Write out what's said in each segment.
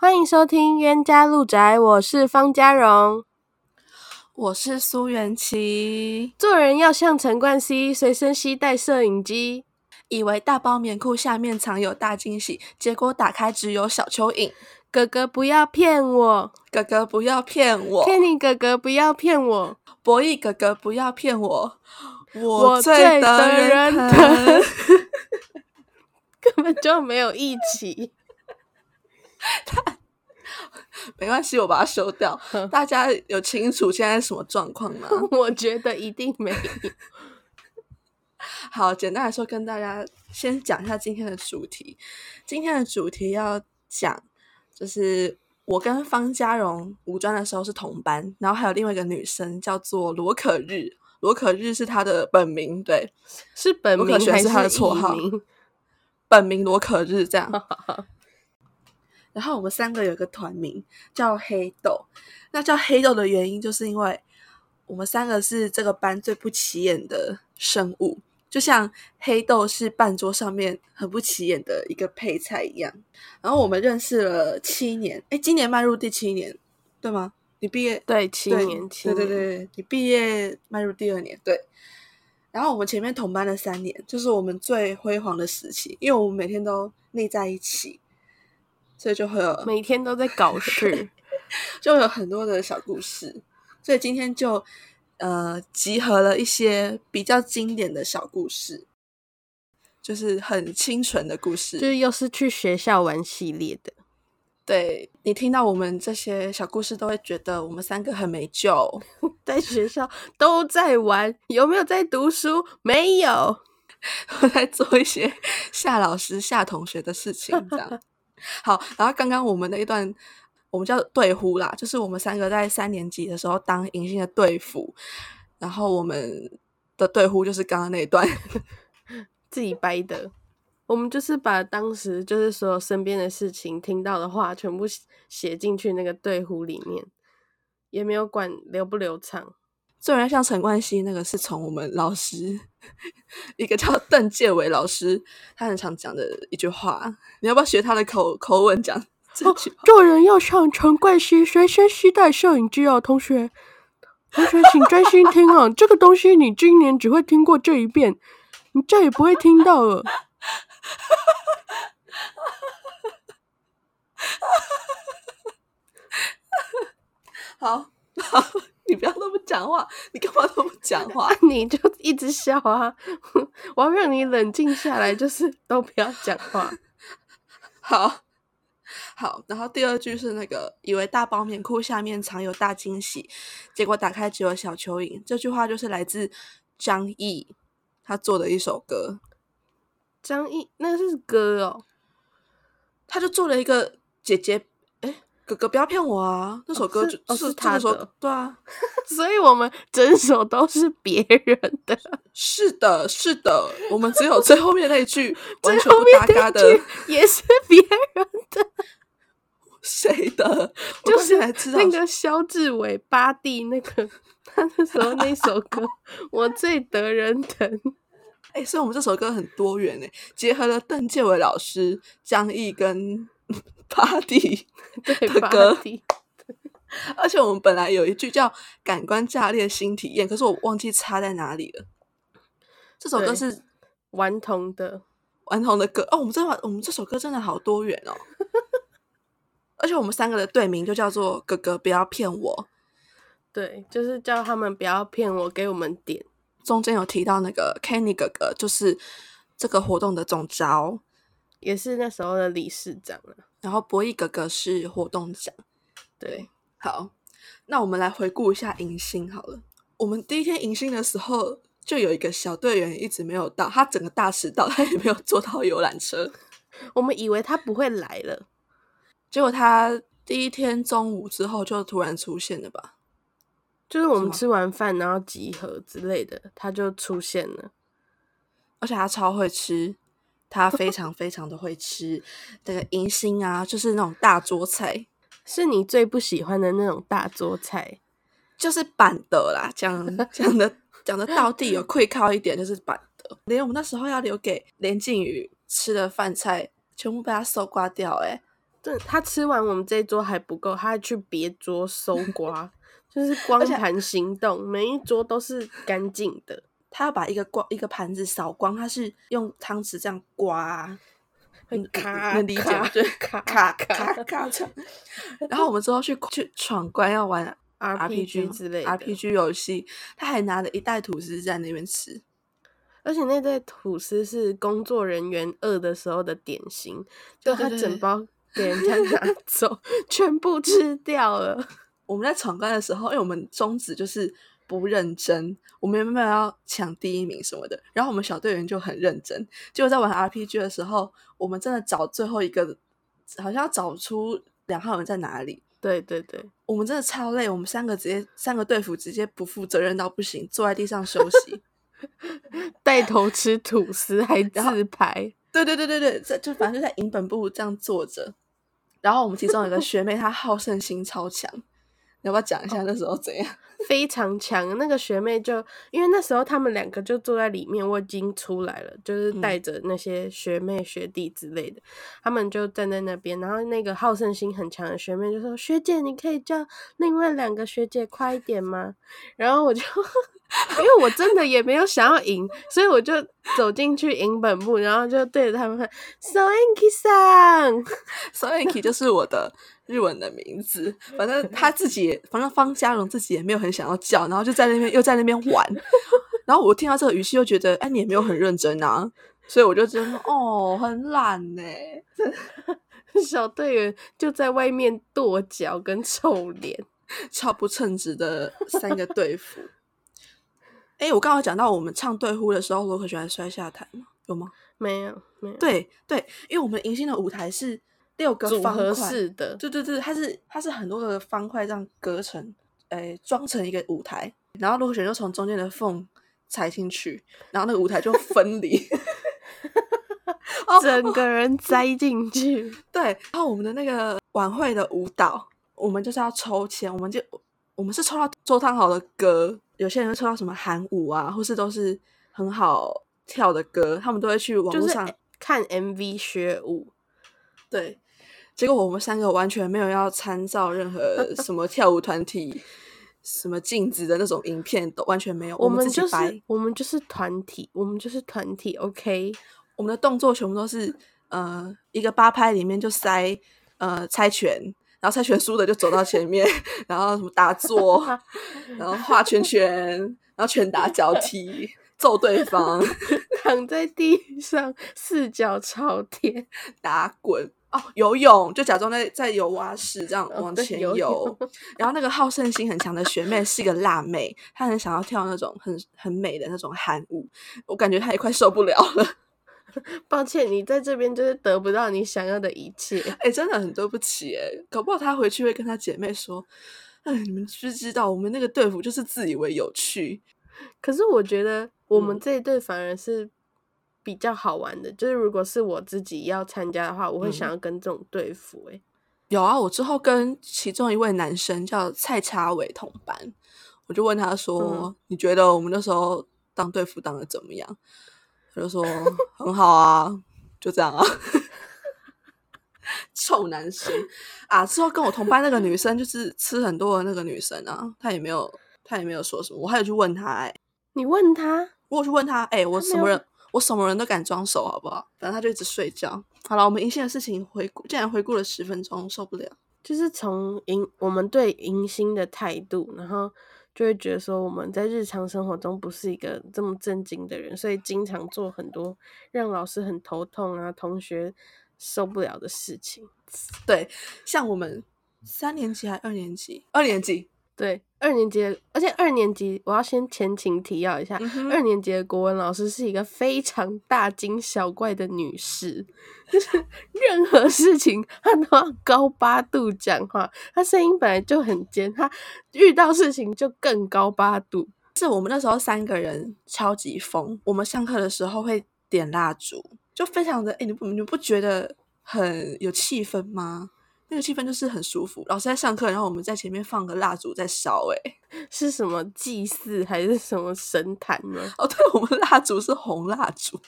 欢迎收听冤家路窄，我是方嘉荣，我是苏元琪。做人要像陈冠希，随身携带摄影机，以为大包棉裤下面藏有大惊喜，结果打开只有小蚯蚓。哥哥不要骗我，哥哥不要骗我，Kenny 哥哥不要骗我，博弈哥哥不要骗我，我最得人疼，根本就没有一起。他没关系，我把它修掉。大家有清楚现在什么状况吗？我觉得一定没有。好，简单来说，跟大家先讲一下今天的主题。今天的主题要讲，就是我跟方嘉荣五专的时候是同班，然后还有另外一个女生叫做罗可日，罗可日是她的本名，对，是本名还是她的绰号？本名罗可日，这样。然后我们三个有一个团名叫黑豆，那叫黑豆的原因就是因为我们三个是这个班最不起眼的生物，就像黑豆是半桌上面很不起眼的一个配菜一样。然后我们认识了七年，哎，今年迈入第七年，对吗？你毕业对七年，对对对，你毕业迈入第二年，对。然后我们前面同班了三年，就是我们最辉煌的时期，因为我们每天都腻在一起。所以就会有每天都在搞事，就有很多的小故事。所以今天就呃集合了一些比较经典的小故事，就是很清纯的故事，就是又是去学校玩系列的。对，你听到我们这些小故事，都会觉得我们三个很没救，在学校都在玩，有没有在读书？没有，我在做一些 吓老师、吓同学的事情，这样。好，然后刚刚我们的一段，我们叫队呼啦，就是我们三个在三年级的时候当迎新的队服，然后我们的队呼就是刚刚那一段。自己掰的，我们就是把当时就是所有身边的事情听到的话全部写进去那个队呼里面，也没有管流不流畅。虽然像陈冠希那个是从我们老师，一个叫邓介伟老师，他很常讲的一句话，你要不要学他的口口吻讲做人要像陈冠希，随身携带摄影机哦，同学，同学请专心听啊，这个东西你今年只会听过这一遍，你再也不会听到了。好，好。你不要那么讲话，你干嘛那么讲话？你就一直笑啊！我要让你冷静下来，就是都不要讲话。好，好。然后第二句是那个，以为大包棉裤下面藏有大惊喜，结果打开只有小蚯蚓。这句话就是来自张译他做的一首歌。张译，那是歌哦，他就做了一个姐姐。哥哥不要骗我啊！那首歌就、哦、是、他的，对啊，所以我们整首都是别人的。是的，是的，我们只有最后面那一句 完全不搭嘎的，也是别人的。谁的？就是那个肖志伟八弟那个，他那时候那首歌，我最得人疼。哎、欸，所以我们这首歌很多元哎，结合了邓建伟老师、张毅跟。巴蒂 的歌，对，而且我们本来有一句叫“感官炸裂新体验”，可是我忘记插在哪里了。这首歌是顽童的顽童的歌哦。我们这我们这首歌真的好多元哦，而且我们三个的队名就叫做“哥哥不要骗我”，对，就是叫他们不要骗我，给我们点。中间有提到那个 Kenny 哥哥，就是这个活动的总招，也是那时候的理事长了。然后博弈哥哥是活动奖，对，好，那我们来回顾一下迎新好了。我们第一天迎新的时候，就有一个小队员一直没有到，他整个大迟到，他也没有坐到游览车。我们以为他不会来了，结果他第一天中午之后就突然出现了吧？就是我们吃完饭然后集合之类的，他就出现了，而且他超会吃。他非常非常的会吃这个迎新啊，就是那种大桌菜。是你最不喜欢的那种大桌菜，就是板的啦。讲讲的讲的到底有愧靠一点，就是板的。连我们那时候要留给连靖宇吃的饭菜，全部被他搜刮掉，欸。哎，对，他吃完我们这一桌还不够，他还去别桌搜刮，就是光盘行动，每一桌都是干净的。他要把一个光一个盘子扫光，他是用汤匙这样刮。很卡，能理解吗？对，卡卡卡卡卡。然后我们之后去去闯关要玩 RPG 之类 RPG 游戏，他还拿了一袋吐司在那边吃，而且那袋吐司是工作人员饿的时候的点心，就他整包给人家拿走，全部吃掉了。我们在闯关的时候，因为我们宗旨就是。不认真，我们没有要抢第一名什么的。然后我们小队员就很认真，结果在玩 RPG 的时候，我们真的找最后一个，好像要找出两号人在哪里。对对对，我们真的超累，我们三个直接三个队服直接不负责任到不行，坐在地上休息，带头吃吐司 还自拍。对对对对对，这就反正就在营本部这样坐着。然后我们其中有个学妹，她好胜心超强。你要不要讲一下那时候怎样？非常强，那个学妹就因为那时候他们两个就坐在里面，我已经出来了，就是带着那些学妹学弟之类的，嗯、他们就站在那边。然后那个好胜心很强的学妹就说：“学姐，你可以叫另外两个学姐快一点吗？”然后我就 因为我真的也没有想要赢，所以我就走进去赢本部，然后就对着他们喊：“Soinki-san。” Soinki 就是我的。日文的名字，反正他自己，反正方嘉荣自己也没有很想要叫，然后就在那边又在那边玩，然后我听到这个语气又觉得，哎，你也没有很认真啊，所以我就觉得哦，很懒呢。小队员就在外面跺脚跟臭脸，超不称职的三个队服。哎，我刚刚讲到我们唱队呼的时候，罗可璇还摔下台吗？有吗？没有，没有。对对，因为我们迎新的舞台是。六个方块组合式的，对对对，它是它是很多个方块这样隔成，诶，装成一个舞台，然后落选就从中间的缝踩进去，然后那个舞台就分离，整个人栽进去。对，然后我们的那个晚会的舞蹈，我们就是要抽签，我们就我们是抽到周汤豪的歌，有些人会抽到什么韩舞啊，或是都是很好跳的歌，他们都会去网络上看 MV 学舞，对。结果我们三个完全没有要参照任何 什么跳舞团体、什么镜子的那种影片，都完全没有。我们就是我们就是团体，我们就是团体。OK，我们的动作全部都是呃一个八拍里面就塞呃猜拳，然后猜拳输的就走到前面，然后什么打坐，然后画圈圈，然后拳打脚踢，揍对方，躺在地上四脚朝天打滚。哦，游泳就假装在在游蛙式这样往前游，游 然后那个好胜心很强的学妹是一个辣妹，她很想要跳那种很很美的那种韩舞，我感觉她也快受不了了。抱歉，你在这边就是得不到你想要的一切，哎，真的很对不起哎，搞不好她回去会跟她姐妹说，哎，你们知不知道我们那个队服就是自以为有趣，可是我觉得我们这一队反而是。嗯比较好玩的，就是如果是我自己要参加的话，我会想要跟这种队服。哎，有啊，我之后跟其中一位男生叫蔡查伟同班，我就问他说：“嗯、你觉得我们那时候当队服当的怎么样？”他就说：“很好啊，就这样啊。”臭男生啊！之后跟我同班那个女生就是吃很多的那个女生啊，她也没有，她也没有说什么。我还有去问她、欸，哎，你问她？我去问她，哎、欸，我什么人？我什么人都敢装熟，好不好？反正他就一直睡觉。好了，我们迎新的事情回顾，竟然回顾了十分钟，受不了。就是从迎我们对迎新的态度，然后就会觉得说我们在日常生活中不是一个这么正经的人，所以经常做很多让老师很头痛啊、同学受不了的事情。对，像我们三年级还二年级，二年级。对，二年级，而且二年级，我要先前情提要一下，嗯、二年级的国文老师是一个非常大惊小怪的女士，就是任何事情她都要高八度讲话，她声音本来就很尖，她遇到事情就更高八度。是我们那时候三个人超级疯，我们上课的时候会点蜡烛。就非常的哎，你不你不觉得很有气氛吗？那个气氛就是很舒服。老师在上课，然后我们在前面放个蜡烛在烧，哎，是什么祭祀还是什么神坛呢？哦，对，我们蜡烛是红蜡烛。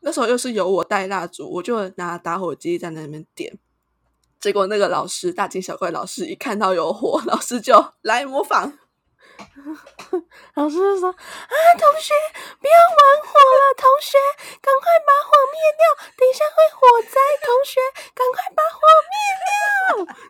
那时候又是由我带蜡烛，我就拿打火机在那边点。结果那个老师大惊小怪，老师一看到有火，老师就来模仿。老师就说：“啊，同学，不要玩火了，同学，赶快把火灭掉，等一下会火灾，同学，赶快把火灭掉。”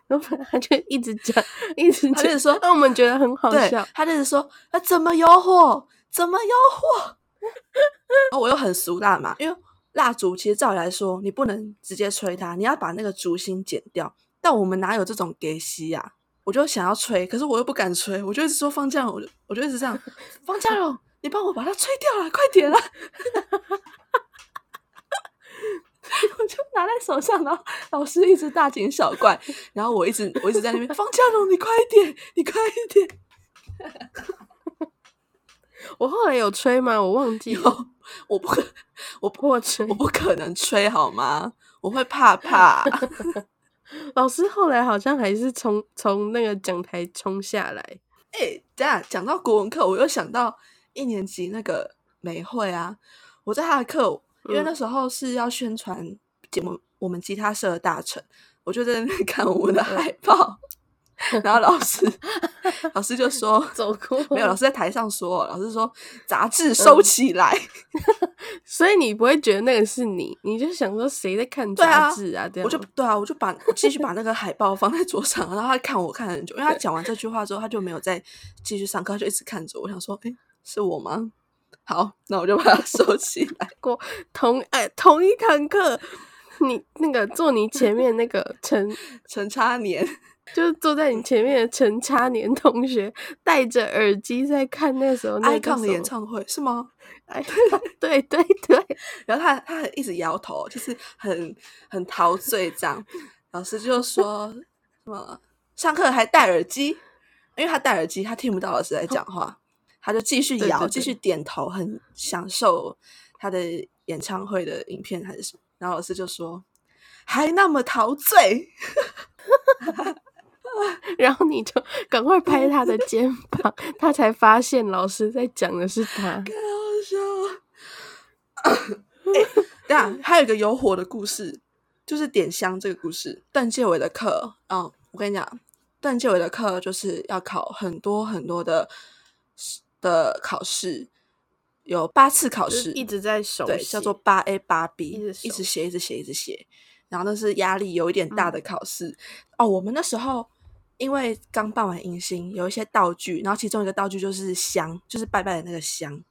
然后他就一直讲，一直讲，他就是说，让我们觉得很好笑。他就是说：“啊，怎么有火？怎么有火？” 哦，我又很俗辣嘛，因为蜡烛其实照理来说，你不能直接吹它，你要把那个烛芯剪掉。但我们哪有这种给息呀？我就想要吹，可是我又不敢吹，我就一直说方嘉龙，我就我就一直这样，方嘉龙，你帮我把它吹掉了，快点啦！我就拿在手上，然后老师一直大惊小怪，然后我一直我一直在那边，方嘉龙，你快一点，你快一点。我后来有吹吗？我忘记了，我不可，我不会吹，我不可能吹好吗？我会怕怕。老师后来好像还是从从那个讲台冲下来。哎、欸，等下讲到国文课，我又想到一年级那个美惠啊。我在他的课，因为那时候是要宣传节目，我们吉他社的大成，我就在那边 看我们的海报。然后老师，老师就说：“走过。”没有，老师在台上说：“老师说杂志收起来。嗯 ”所以你不会觉得那个是你，你就想说谁在看杂志啊？我就对啊，我就把我继续把那个海报放在桌上，然后他看我看很久，因为他讲完这句话之后，他就没有再继续上课，他就一直看着我。我想说：“哎，是我吗？”好，那我就把它收起来。过同哎同一堂课，你那个坐你前面那个陈陈差年。就是坐在你前面的陈差年同学戴着耳机在看那时候那 icon 的演唱会是吗？哎，对对对，然后他他一直摇头，就是很很陶醉这样。老师就说什么上课还戴耳机，因为他戴耳机，他听不到老师在讲话，他就继续摇，继续点头，很享受他的演唱会的影片还是什么。然后老师就说还那么陶醉。然后你就赶快拍他的肩膀，他才发现老师在讲的是他。太好笑了！哎，对啊，还有一个有火的故事，就是点香这个故事。段介伟的课，嗯，我跟你讲，段介伟的课就是要考很多很多的的考试，有八次考试，一直在手写，对，叫做八 A 八 B，一直写，一直写，一直写。然后那是压力有一点大的考试、嗯、哦。我们那时候。因为刚办完迎新，有一些道具，然后其中一个道具就是香，就是拜拜的那个香。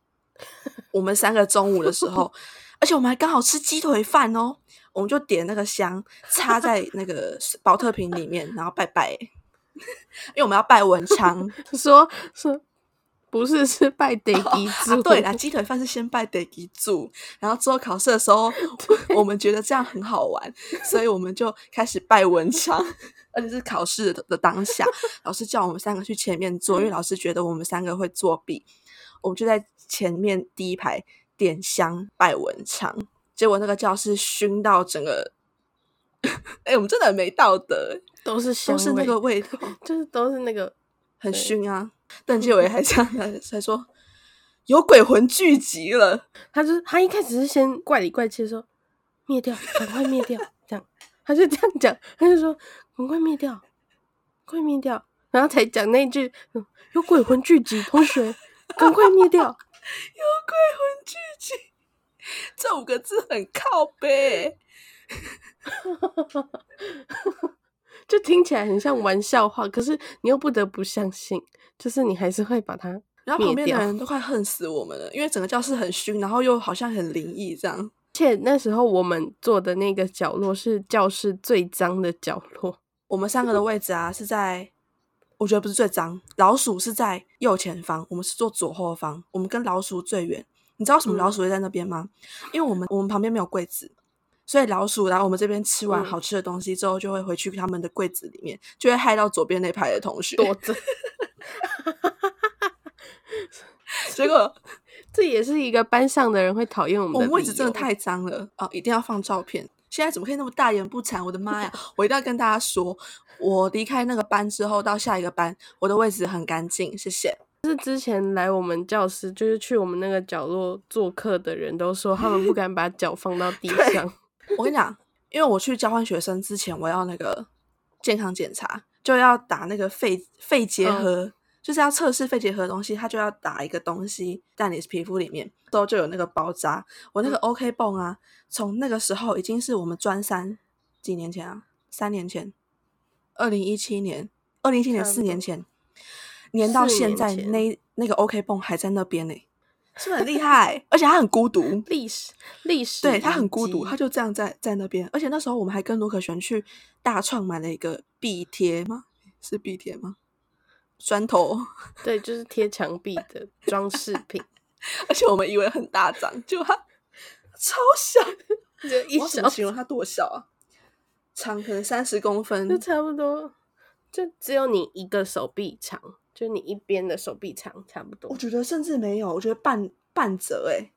我们三个中午的时候，而且我们还刚好吃鸡腿饭哦，我们就点那个香，插在 那个保特瓶里面，然后拜拜。因为我们要拜文昌，说说不是是拜地基主、哦啊、对啦，鸡腿饭是先拜地基主，然后之后考试的时候，我们觉得这样很好玩，所以我们就开始拜文昌。而且是考试的当下，老师叫我们三个去前面坐，因为老师觉得我们三个会作弊，我们就在前面第一排点香拜文昌。结果那个教室熏到整个，哎、欸，我们真的很没道德，都是香，都是那个味道，就是都是那个很熏啊。邓建伟还这样还说有鬼魂聚集了，他就他一开始是先怪里怪气说灭掉，赶快灭掉，这样他就这样讲，他就说。赶快灭掉，快灭掉！然后才讲那句、嗯“有鬼魂聚集”，同学赶快灭掉！有鬼魂聚集，这五个字很靠北，就 听起来很像玩笑话，可是你又不得不相信，就是你还是会把它。然后旁边的人都快恨死我们了，因为整个教室很熏，然后又好像很灵异这样。而且那时候我们坐的那个角落是教室最脏的角落。我们三个的位置啊，是在我觉得不是最脏。老鼠是在右前方，我们是坐左后方。我们跟老鼠最远。你知道什么老鼠会在那边吗？嗯、因为我们我们旁边没有柜子，所以老鼠来我们这边吃完好吃的东西之后，就会回去他们的柜子里面，就会害到左边那排的同学。躲着。结果这也是一个班上的人会讨厌我们的。我们位置真的太脏了哦，一定要放照片。现在怎么可以那么大言不惭？我的妈呀！我一定要跟大家说，我离开那个班之后到下一个班，我的位置很干净，谢谢。就是之前来我们教室，就是去我们那个角落做客的人都说，他们不 敢把脚放到地上。我跟你讲，因为我去交换学生之前，我要那个健康检查，就要打那个肺肺结核，嗯、就是要测试肺结核的东西，他就要打一个东西在你皮肤里面，之后就有那个包扎。我那个 OK 泵啊，从那个时候已经是我们专三几年前啊，三年前，二零一七年，二零一七年四年前。年到现在，那那个 OK 泵还在那边呢，是不是很厉害？而且他很孤独，历史历史，对他很孤独，他就这样在在那边。而且那时候我们还跟卢可璇去大创买了一个壁贴吗？是壁贴吗？砖头，对，就是贴墙壁的装饰品。而且我们以为很大张，就它超小，就一小，形容它多小啊？长可能三十公分，就差不多，就只有你一个手臂长。就你一边的手臂长差不多，我觉得甚至没有，我觉得半半折哎，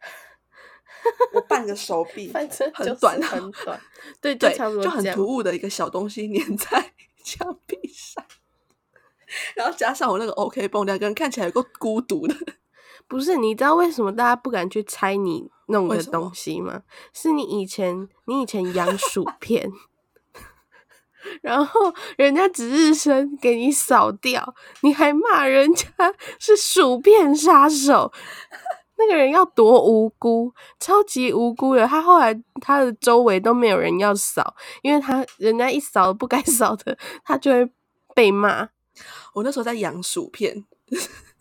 我半个手臂，反正很短很短，对对，就很突兀的一个小东西粘在墙壁上，然后加上我那个 OK 绷，两个人看起来有够孤独的。不是，你知道为什么大家不敢去拆你弄的东西吗？是你以前你以前养薯片。然后人家值日生给你扫掉，你还骂人家 是薯片杀手，那个人要多无辜，超级无辜的。他后来他的周围都没有人要扫，因为他人家一扫不该 扫的，他就会被骂。我那时候在养薯片，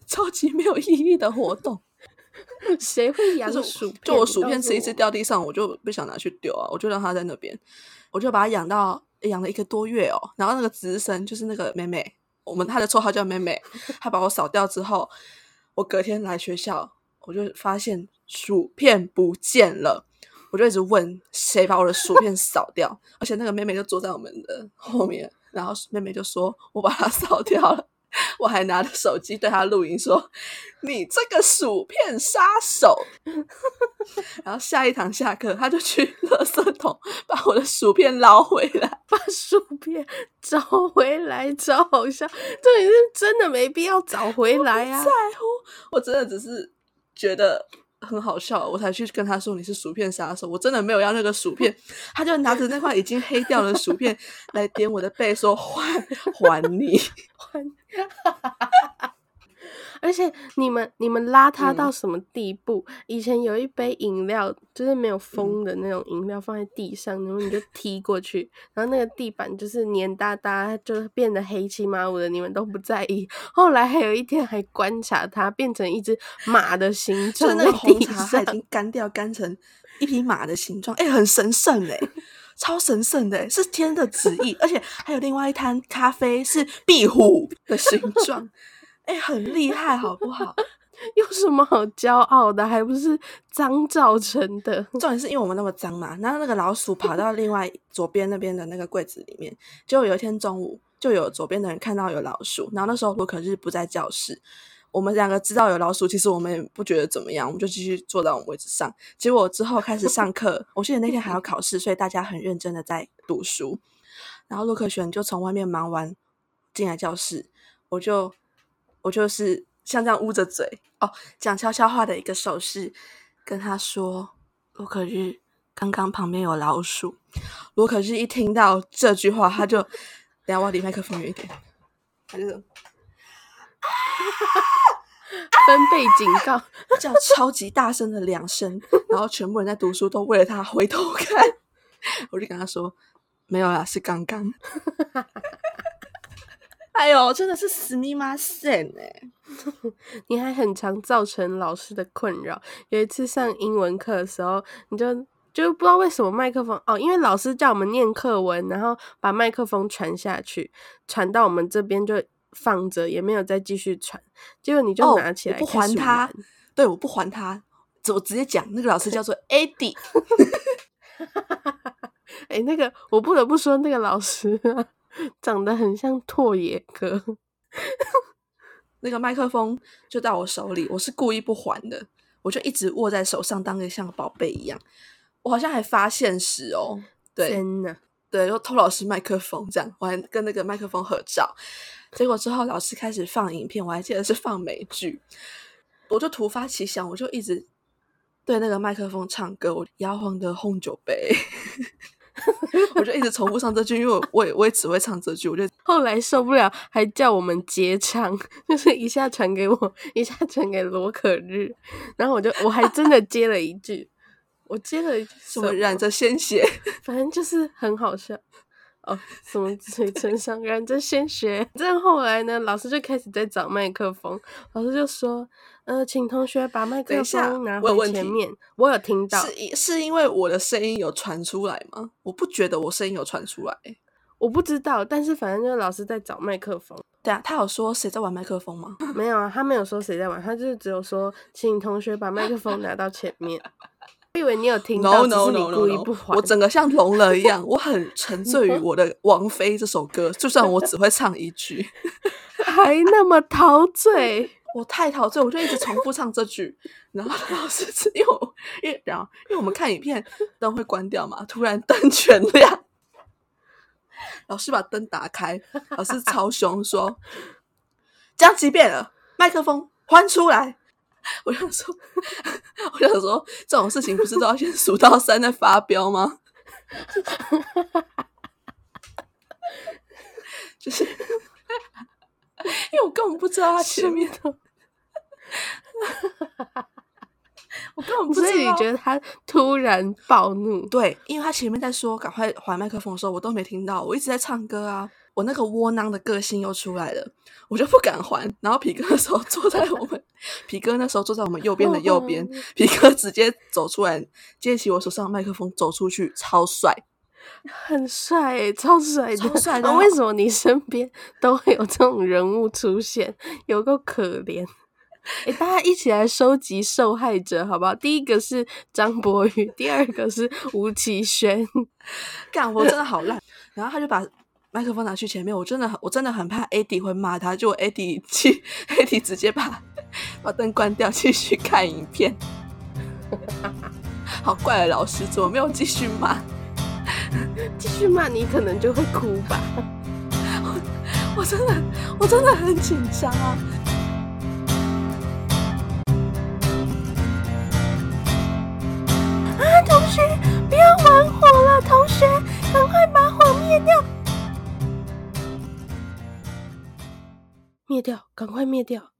超级没有意义的活动。谁会养薯片？就我薯片吃一次掉地上，我就不想拿去丢啊，我就让它在那边，我就把它养到。养了一个多月哦，然后那个值日生就是那个妹妹，我们她的绰号叫妹妹。她把我扫掉之后，我隔天来学校，我就发现薯片不见了，我就一直问谁把我的薯片扫掉，而且那个妹妹就坐在我们的后面，然后妹妹就说我把它扫掉了。我还拿着手机对他录音说：“你这个薯片杀手。”然后下一堂下课，他就去垃圾桶把我的薯片捞回来，把薯片找回来，找好笑。这里是真的没必要找回来啊！在乎，我真的只是觉得。很好笑，我才去跟他说你是薯片杀手，我真的没有要那个薯片，他就拿着那块已经黑掉的薯片来点我的背，说还还你还。而且你们你们邋遢到什么地步？嗯、以前有一杯饮料，就是没有封的那种饮料，放在地上，然后你就踢过去，然后那个地板就是黏哒哒，就变得黑漆麻乌的，你们都不在意。后来还有一天还观察它变成一只马的形状，就那个红茶它已经干掉，干成一匹马的形状，哎、欸，很神圣哎、欸，超神圣的、欸，是天的旨意。而且还有另外一摊咖啡是壁虎 的形状。哎、欸，很厉害，好不好？有什么好骄傲的？还不是脏造成的。重点是因为我们那么脏嘛，然后那个老鼠跑到另外左边那边的那个柜子里面。结果有一天中午，就有左边的人看到有老鼠，然后那时候我可是不在教室，我们两个知道有老鼠，其实我们也不觉得怎么样，我们就继续坐在我们位置上。结果之后开始上课，我记得那天还要考试，所以大家很认真的在读书。然后罗可璇就从外面忙完进来教室，我就。我就是像这样捂着嘴哦，讲悄悄话的一个手势，跟他说：“罗可日，刚刚旁边有老鼠。”罗可日一听到这句话，他就 等下我离麦克风远一点，他就 分贝警告，叫超级大声的两声，然后全部人在读书都为了他回头看。我就跟他说：“没有啦，是刚刚。”哎呦，真的是死密马赛哎！你还很常造成老师的困扰。有一次上英文课的时候，你就就不知道为什么麦克风哦，因为老师叫我们念课文，然后把麦克风传下去，传到我们这边就放着，也没有再继续传。结果你就拿起来、哦、不还他，对，我不还他，我直接讲那个老师叫做 Eddie。哎、欸，那个我不得不说那个老师、啊。长得很像拓野哥，那个麦克风就到我手里，我是故意不还的，我就一直握在手上，当个像个宝贝一样。我好像还发现时哦，对，真的，对，又偷老师麦克风这样，我还跟那个麦克风合照。结果之后老师开始放影片，我还记得是放美剧，我就突发奇想，我就一直对那个麦克风唱歌，我摇晃的红酒杯。我就一直重复唱这句，因为我我也我也只会唱这句。我就后来受不了，还叫我们接唱，就是一下传给我，一下传给罗可日，然后我就我还真的接了一句，我接了一什么染着鲜血，反正就是很好笑哦，什么嘴唇上染着鲜血。再后来呢，老师就开始在找麦克风，老师就说。呃，请同学把麦克风拿回前面。我有，我有听到，是是因为我的声音有传出来吗？我不觉得我声音有传出来，我不知道。但是反正就是老师在找麦克风。对啊，他有说谁在玩麦克风吗？没有啊，他没有说谁在玩，他就是只有说请同学把麦克风拿到前面。我以为你有听到，no, no, no。我整个像聋了一样，我很沉醉于我的《王菲》这首歌，就算我只会唱一句，还那么陶醉。我太陶醉，我就一直重复唱这句，然后老师只因为我因为然后因为我们看影片灯会关掉嘛，突然灯全亮，老师把灯打开，老师超凶说，讲几遍了，麦克风还出来。我想说，我想说这种事情不是都要先数到三再发飙吗？就是。因为我根本不知道他前面的，我根本不知道。所以你觉得他突然暴怒？对，因为他前面在说赶快还麦克风的时候，我都没听到。我一直在唱歌啊，我那个窝囊的个性又出来了，我就不敢还。然后皮哥那时候坐在我们，皮哥那时候坐在我们右边的右边，皮哥直接走出来，接起我手上的麦克风走出去，超帅。很帅诶，超帅的，超帅为什么你身边都会有这种人物出现？有够可怜！诶，大家一起来收集受害者，好不好？第一个是张博宇，第二个是吴奇轩。干，活真的好烂。然后他就把麦克风拿去前面，我真的我真的很怕 Eddie 会骂他，就 Eddie 去 Eddie 直接把 把灯关掉，继续看影片。好怪的老师，怎么没有继续骂？继续骂你，可能就会哭吧。我我真的我真的很紧张啊！啊，同学，不要玩火了！同学，赶快把火灭掉！灭掉，赶快灭掉！